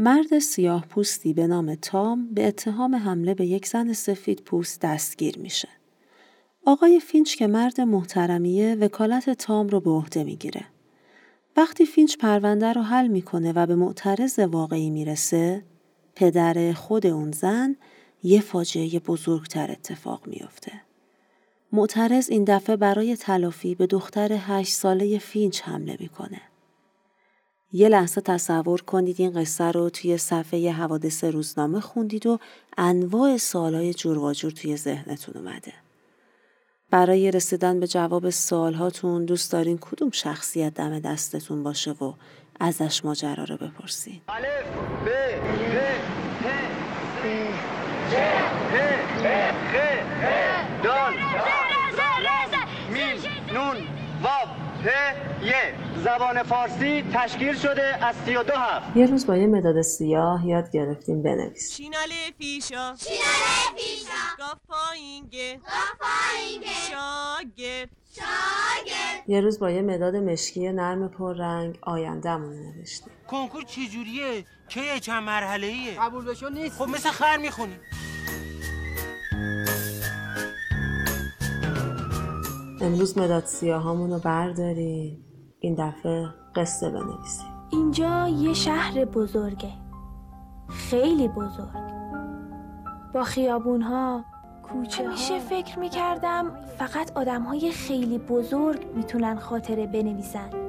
مرد سیاه پوستی به نام تام به اتهام حمله به یک زن سفید پوست دستگیر میشه. آقای فینچ که مرد محترمیه وکالت تام رو به عهده می‌گیره. وقتی فینچ پرونده رو حل می‌کنه و به متعرض واقعی می‌رسه، پدر خود اون زن یه فاجعه بزرگتر اتفاق میافته. متعرض این دفعه برای تلافی به دختر هشت ساله فینچ حمله می‌کنه. یه لحظه تصور کنید این قصه رو توی صفحه حوادث روزنامه خوندید و انواع سوالای جور و جور توی ذهنتون اومده. برای رسیدن به جواب سوالهاتون دوست دارین کدوم شخصیت دم دستتون باشه و ازش ماجرا رو بپرسین. الف ب یه زبان فارسی تشکیل شده از سی و دو هفت. یه روز با یه مداد سیاه یاد گرفتیم بنویس شیناله پیشا. شیناله پیشا. گافاینگه گافاینگه شاگرد شاگرد یه روز با یه مداد مشکی نرم پررنگ آیندهمون نوشتیم. کنکور چجوریه؟ که چند مرحله ایه؟ قبول بشو نیست؟ خب مثل خر می‌خونی. امروز مداد سیاهامون رو برداریم. این دفعه قصه بنویسیم. اینجا یه شهر بزرگه. خیلی بزرگ. با خیابون ها کوچه همیشه فکر می‌کردم فقط آدم های خیلی بزرگ می‌تونن خاطره بنویسن.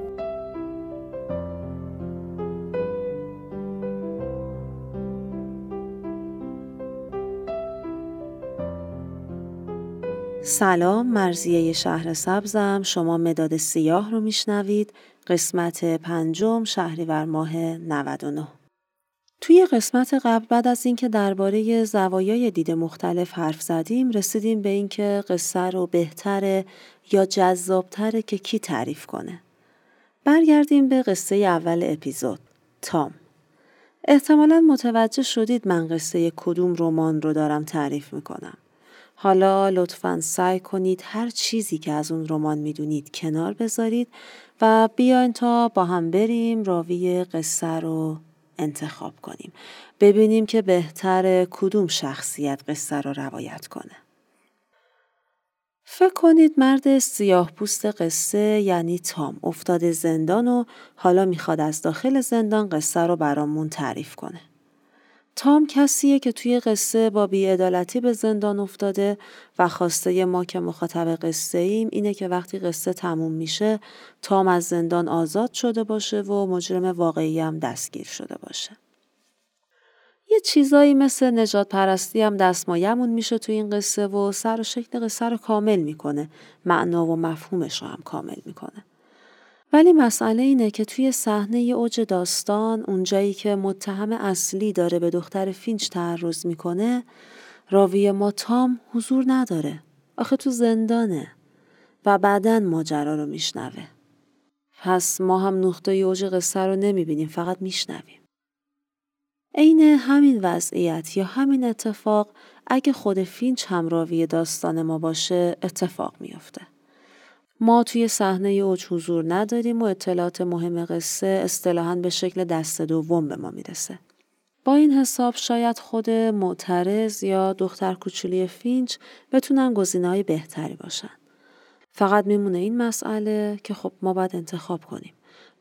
سلام مرزیه شهر سبزم. شما مداد سیاه رو میشنوید. قسمت پنجم شهریور ماه 99 توی قسمت قبل بعد از اینکه درباره زوایای دید مختلف حرف زدیم رسیدیم به اینکه قصه رو بهتره یا جذابتره که کی تعریف کنه. برگردیم به قصه اول اپیزود. تام. احتمالا متوجه شدید من قصه کدوم رمان رو دارم تعریف می‌کنم. حالا لطفا سعی کنید هر چیزی که از اون رمان می‌دونید کنار بذارید و بیاین تا با هم بریم راوی قصه رو انتخاب کنیم. ببینیم که بهتر کدوم شخصیت قصه رو روایت کنه. فکر کنید مرد سیاه پوست قصه یعنی تام افتاده زندان و حالا می‌خواد از داخل زندان قصه رو برامون تعریف کنه. تام کسیه که توی قصه با بیعدالتی به زندان افتاده و خواسته ما که مخاطب قصه ایم اینه که وقتی قصه تموم میشه تام از زندان آزاد شده باشه و مجرم واقعی هم دستگیر شده باشه. یه چیزایی مثل نجات پرستی هم دستمایمون میشه توی این قصه و سر و شکل قصه رو کامل می‌کنه معنا و مفهومش رو هم کامل می‌کنه. ولی مسئله اینه که توی صحنه اوج داستان اونجایی که متهم اصلی داره به دختر فینچ تعرض می‌کنه راوی ما تام حضور نداره. آخه تو زندانه و بعدا ماجرا رو میشنوه. پس ما هم نقطه اوج قصه رو نمی‌بینیم فقط میشنویم. عین همین وضعیت یا همین اتفاق اگه خود فینچ هم راوی داستان ما باشه اتفاق میافته. ما توی صحنه اوج حضور نداریم و اطلاعات مهم قصه اصطلاحا به شکل دست دوم به ما می‌رسه. با این حساب شاید خود معترض یا دختر کوچولی فینچ بتونن گزینه های بهتری باشن. فقط میمونه این مسئله که خب ما باید انتخاب کنیم.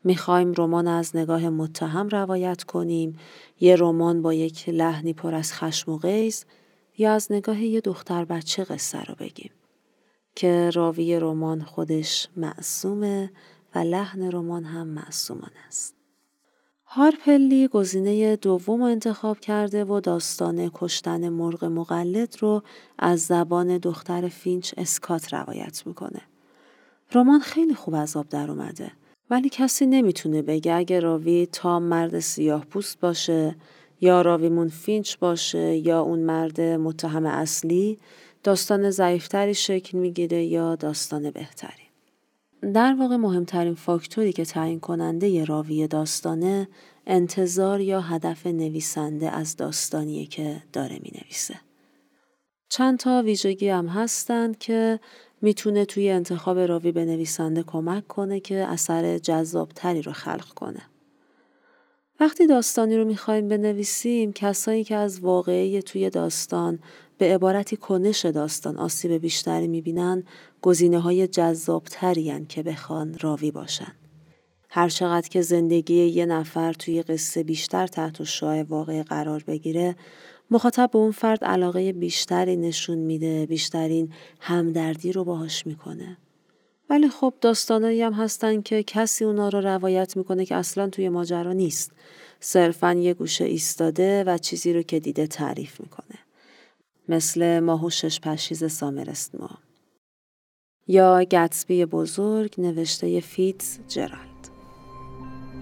می‌خوایم رمان از نگاه متهم روایت کنیم، یه رمان با یک لحنی پر از خشم و غیز یا از نگاه یه دختر بچه قصه رو بگیم. که راوی رمان خودش معصومه و لحن رمان هم معصومان است. هارپر لی گزینه دوم انتخاب کرده و داستان کشتن مرغ مقلد رو از زبان دختر فینچ اسکات روایت می‌کنه. رمان خیلی خوب از آب در اومده ولی کسی نمی‌تونه بگه اگه راوی تام مرد سیاه پوست باشه یا راویمون فینچ باشه یا اون مرد متهم اصلی داستان ضعیفتری شکل می‌گیره یا داستان بهتری. در واقع مهمترین فاکتوری که تعیین کننده ی راوی داستانه انتظار یا هدف نویسنده از داستانیه که داره می نویسه. چند تا ویژگی هم هستند که می‌تونه توی انتخاب راوی به نویسنده کمک کنه که اثر جذابتری رو خلق کنه. وقتی داستانی رو می‌خوایم بنویسیم کسایی که از واقعی توی داستان به عبارتی کنش داستان آسیب بیشتری می‌بینن گزینه های جذابتری که بخوان راوی باشن. هر چقدر که زندگی یه نفر توی قصه بیشتر تحت شعاع واقع قرار بگیره مخاطب به اون فرد علاقه بیشتری نشون میده بیشترین همدردی رو باهاش می‌کنه. ولی خب داستانایی هم هستن که کسی اونا رو روایت می‌کنه که اصلا توی ماجرا نیست. صرفا یه گوشه ایستاده و چیزی رو که دیده تعریف می‌کنه. مثل ماه و شش پشیز سامرست ما یا گتسبی بزرگ نوشته فیتز جرالد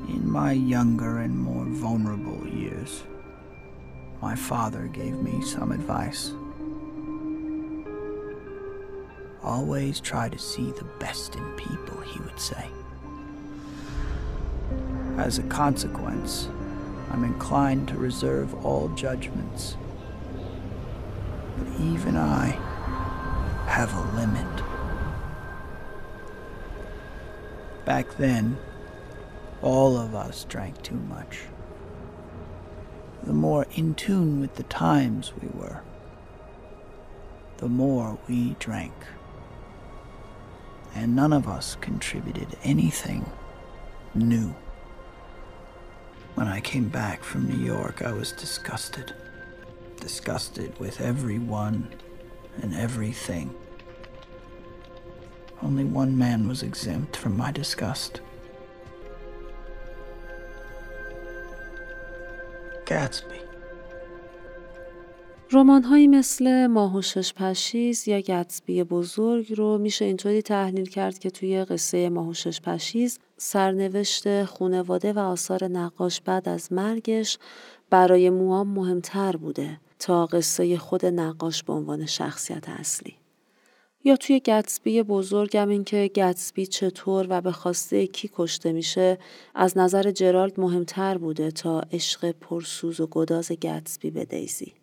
In my younger and more vulnerable years, my father gave me some advice. Always try to see the best in people, he would say. As a consequence, I'm inclined to reserve all judgments. but even I have a limit. Back then, all of us drank too much. The more in tune with the times we were, the more we drank. And none of us contributed anything new. When I came back from New York, I was disgusted. Disgusted with everyone and everything. Only one man was exempt from my disgust. Gatsby. رمان هایی مثل ماه و شش پشیز یا گتسبی بزرگ رو میشه اینطوری تحلیل کرد که توی قصه ماه و شش پشیز سرنوشت خونواده و آثار نقاش بعد از مرگش برای موام مهمتر بوده تا قصه خود نقاش به عنوان شخصیت اصلی. یا توی گتسبی بزرگم این که گتسبی چطور و به خواسته کی کشته میشه از نظر جرالد مهمتر بوده تا عشق پرسوز و گداز گتسبی به دیزی.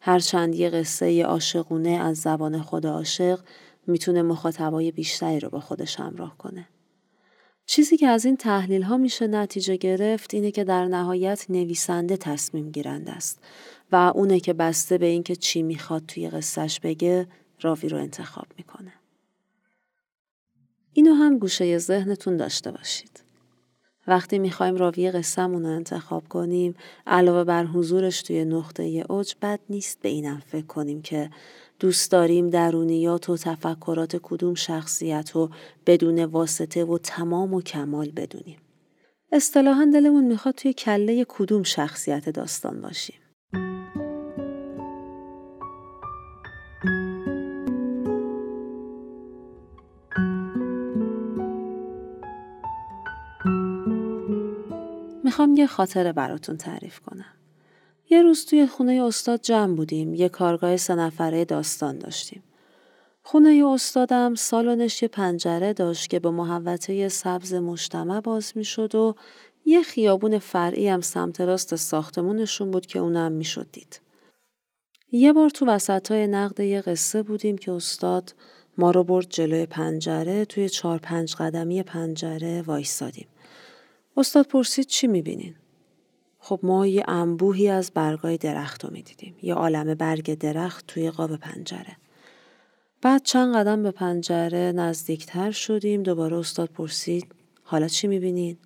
هرچند یه قصه عاشقونه از زبان خود عاشق می‌تونه مخاطبای بیشتری رو با خودش همراه کنه. چیزی که از این تحلیل ها میشه نتیجه گرفت اینه که در نهایت نویسنده تصمیم گیرنده است و اونه که بسته به اینکه چی می‌خواد توی قصهش بگه راوی رو انتخاب می‌کنه. اینو هم گوشه ذهنتون داشته باشید. وقتی می‌خوایم راوی قصهمون رو انتخاب کنیم علاوه بر حضورش توی نقطه اوج بد نیست به اینم فکر کنیم که دوست داریم درونیات و تفکرات کدوم شخصیت و بدون واسطه و تمام و کمال بدونیم. اصطلاحا دلمون می‌خواد توی کله کدوم شخصیت داستان باشیم. می‌خوام یه خاطره براتون تعریف کنم. یه روز توی خونه استاد جمع بودیم. یه کارگاه سه نفره داستان داشتیم. خونه استادم سالنش یه پنجره داشت که به محوطه سبز مجتمع باز می‌شد و یه خیابون فرعی هم سمت راست ساختمونشون بود که اونم می‌شد دید. یه بار تو وسط های نقد یه قصه بودیم که استاد ما رو برد جلوی پنجره توی چهار پنج قدمی پنجره وایستادیم. استاد پرسید چی می‌بینین؟ خب ما یه انبوهی از برگای درخت رو می‌دیدیم. یه عالم برگ درخت توی قاب پنجره. بعد چند قدم به پنجره نزدیکتر شدیم. دوباره استاد پرسید حالا چی می‌بینین؟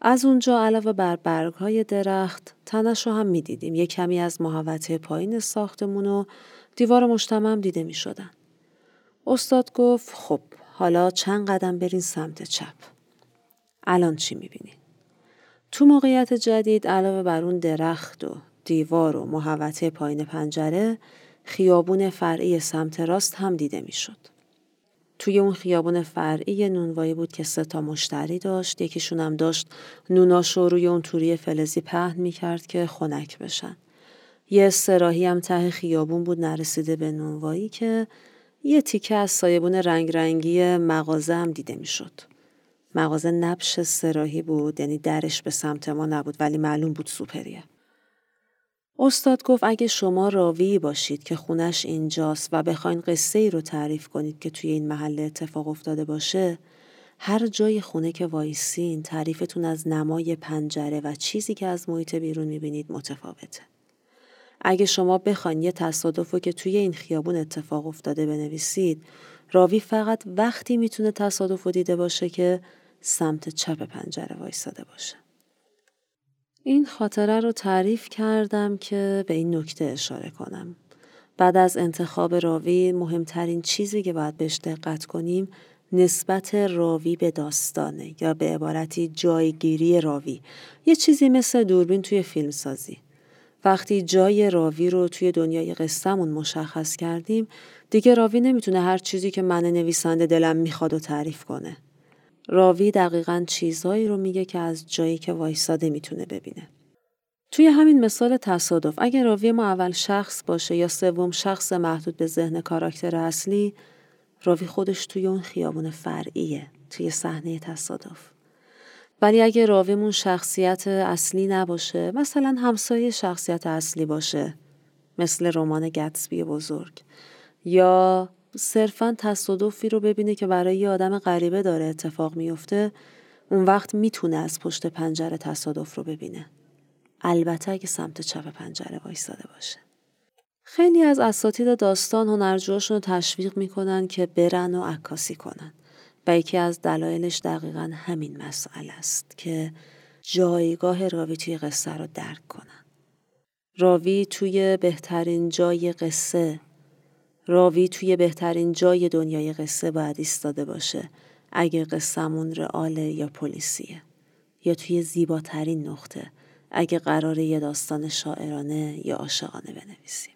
از اونجا علاوه بر برگهای درخت تنش رو هم می‌دیدیم. یه کمی از محوطه پایین ساختمون و دیوار مجتمع دیده می‌شدن. استاد گفت خب حالا چند قدم برین سمت چپ. الان چی می‌بینید؟ تو موقعیت جدید علاوه بر اون درخت و دیوار و محوطه پایین پنجره خیابون فرعی سمت راست هم دیده می‌شد. توی اون خیابون فرعی نونوایی بود که سه تا مشتری داشت یکیشون هم داشت نوناشو روی اون توری فلزی پهن می‌کرد که خنک بشن. یه سراحی هم ته خیابون بود نرسیده به نونوایی که یه تیکه از سایبون رنگ رنگی مغازه هم دیده می‌شد. مغازه نبش سراحی بود یعنی درش به سمت ما نبود ولی معلوم بود سوپریه. استاد گفت اگه شما راوی باشید که خونش اینجاست و بخواین قصه ای رو تعریف کنید که توی این محله اتفاق افتاده باشه هر جای خونه که وایسین تعریفتون از نمای پنجره و چیزی که از محیط بیرون می‌بینید متفاوته. اگه شما بخواین یه تصادف که توی این خیابون اتفاق افتاده بنویسید راوی فقط وقتی می‌تونه تصادف رو دیده باشه که سمت چپ پنجره وایساده باشه. این خاطره رو تعریف کردم که به این نکته اشاره کنم. بعد از انتخاب راوی مهمترین چیزی که باید بهش دقت کنیم نسبت راوی به داستانه یا به عبارتی جایگیری راوی یه چیزی مثل دوربین توی فیلم سازی وقتی جای راوی رو توی دنیای قصهمون مشخص کردیم دیگه راوی نمی‌تونه هر چیزی که من نویسنده دلم می‌خواد و تعریف کنه راوی دقیقا چیزهایی رو میگه که از جایی که وایساده می‌تونه ببینه. توی همین مثال تصادف اگر راوی ما اول شخص باشه یا سوم شخص محدود به ذهن کاراکتر اصلی راوی خودش توی اون خیابون فرعیه توی صحنه تصادف. ولی اگه راویمون شخصیت اصلی نباشه مثلا همسایه شخصیت اصلی باشه مثل رمان گتسبی بزرگ یا صرفا تصادفی رو ببینه که برای یه آدم غریبه داره اتفاق میفته اون وقت می‌تونه از پشت پنجره تصادف رو ببینه. البته اگه سمت چپ پنجره وایستاده باشه. خیلی از اساتید داستان هنرجوهاشون رو تشویق می‌کنن که برن و عکاسی کنن. و یکی از دلایلش دقیقا همین مسئله است که جایگاه راوی توی قصه رو درک کنن. راوی توی بهترین جای قصه راوی توی بهترین جای دنیای قصه باید ایستاده باشه اگه قصهمون رئاله یا پلیسیه یا توی زیباترین نقطه اگه قراره یه داستان شاعرانه یا عاشقانه بنویسیم.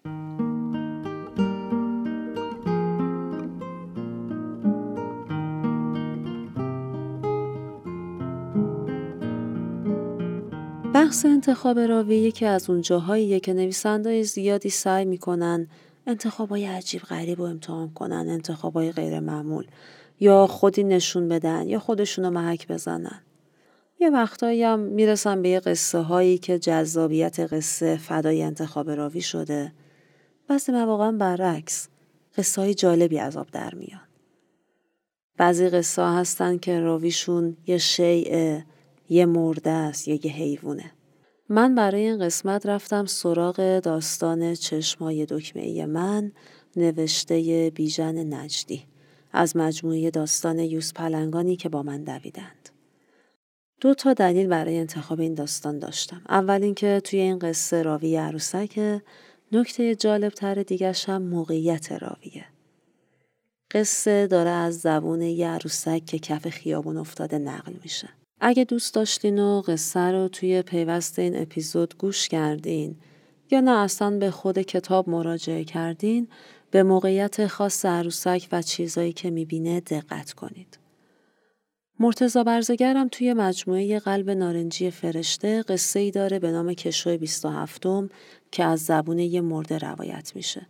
بحث انتخاب راوی یکی از اون جاهاییه که نویسندهای زیادی سعی می‌کنن انتخابای عجیب غریب و امتحان کنن انتخابای غیر معمول یا خودی نشون بدن یا خودشونو محک بزنن. یه وقتایی هم می‌رسن به یه قصه هایی که جذابیت قصه فدای انتخاب راوی شده. بعضی مواقع برعکس قصه های جالبی از آب در میان. بعضی قصه هستن که راویشون یه شیعه یه مرده است یا یه حیوونه من برای این قسمت رفتم سراغ داستان چشمای دکمه من نوشته بیژن نجدی از مجموعه داستان یوز پلنگانی که با من دویدند. دو تا دلیل برای انتخاب این داستان داشتم. اول اینکه توی این قصه راوی عروسک نکته جالب تر دیگرش هم موقعیت راویه. قصه داره از زبون یه عروسک که کف خیابون افتاده نقل میشه. اگه دوست داشتین و قصه رو توی پیوست این اپیزود گوش کردین یا نه اصلا به خود کتاب مراجعه کردین به موقعیت خاص عروسک و چیزایی که می‌بینه دقت کنید. مرتزا برزگرم توی مجموعه قلب نارنجی فرشته قصه ای داره به نام کشوی 27 که از زبون یه مرده روایت میشه.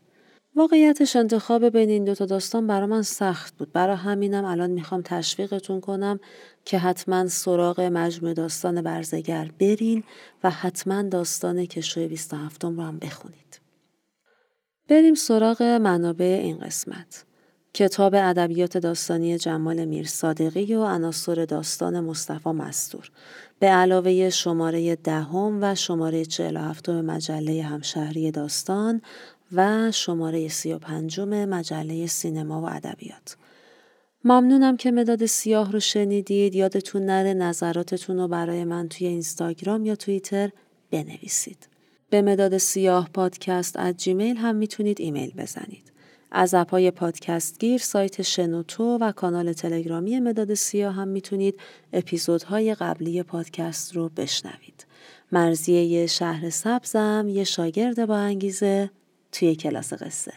واقعیتش انتخاب بین این دوتا داستان برا من سخت بود. برا همینم الان می‌خوام تشویقتون کنم که حتما سراغ مجموع داستان برزگر برین و حتما داستان کشوی 27 رو هم بخونید. بریم سراغ منابع این قسمت. کتاب ادبیات داستانی جمال میر صادقی و عناصر داستان مصطفی مستور به علاوه شماره دهم و شماره 47 مجله همشهری داستان و شماره 35 مجله سینما و ادبیات. ممنونم که مداد سیاه رو شنیدید. یادتون نره نظراتتون رو برای من توی اینستاگرام یا توییتر بنویسید. به مداد سیاه پادکست از جیمیل هم می‌تونید ایمیل بزنید. از اپای پادکست گیر سایت شنوتو و کانال تلگرامی مداد سیاه هم می‌تونید اپیزودهای قبلی پادکست رو بشنوید. مرزیه شهر سبزم یه شاگرد با انگیزه. توی کلاس قصه.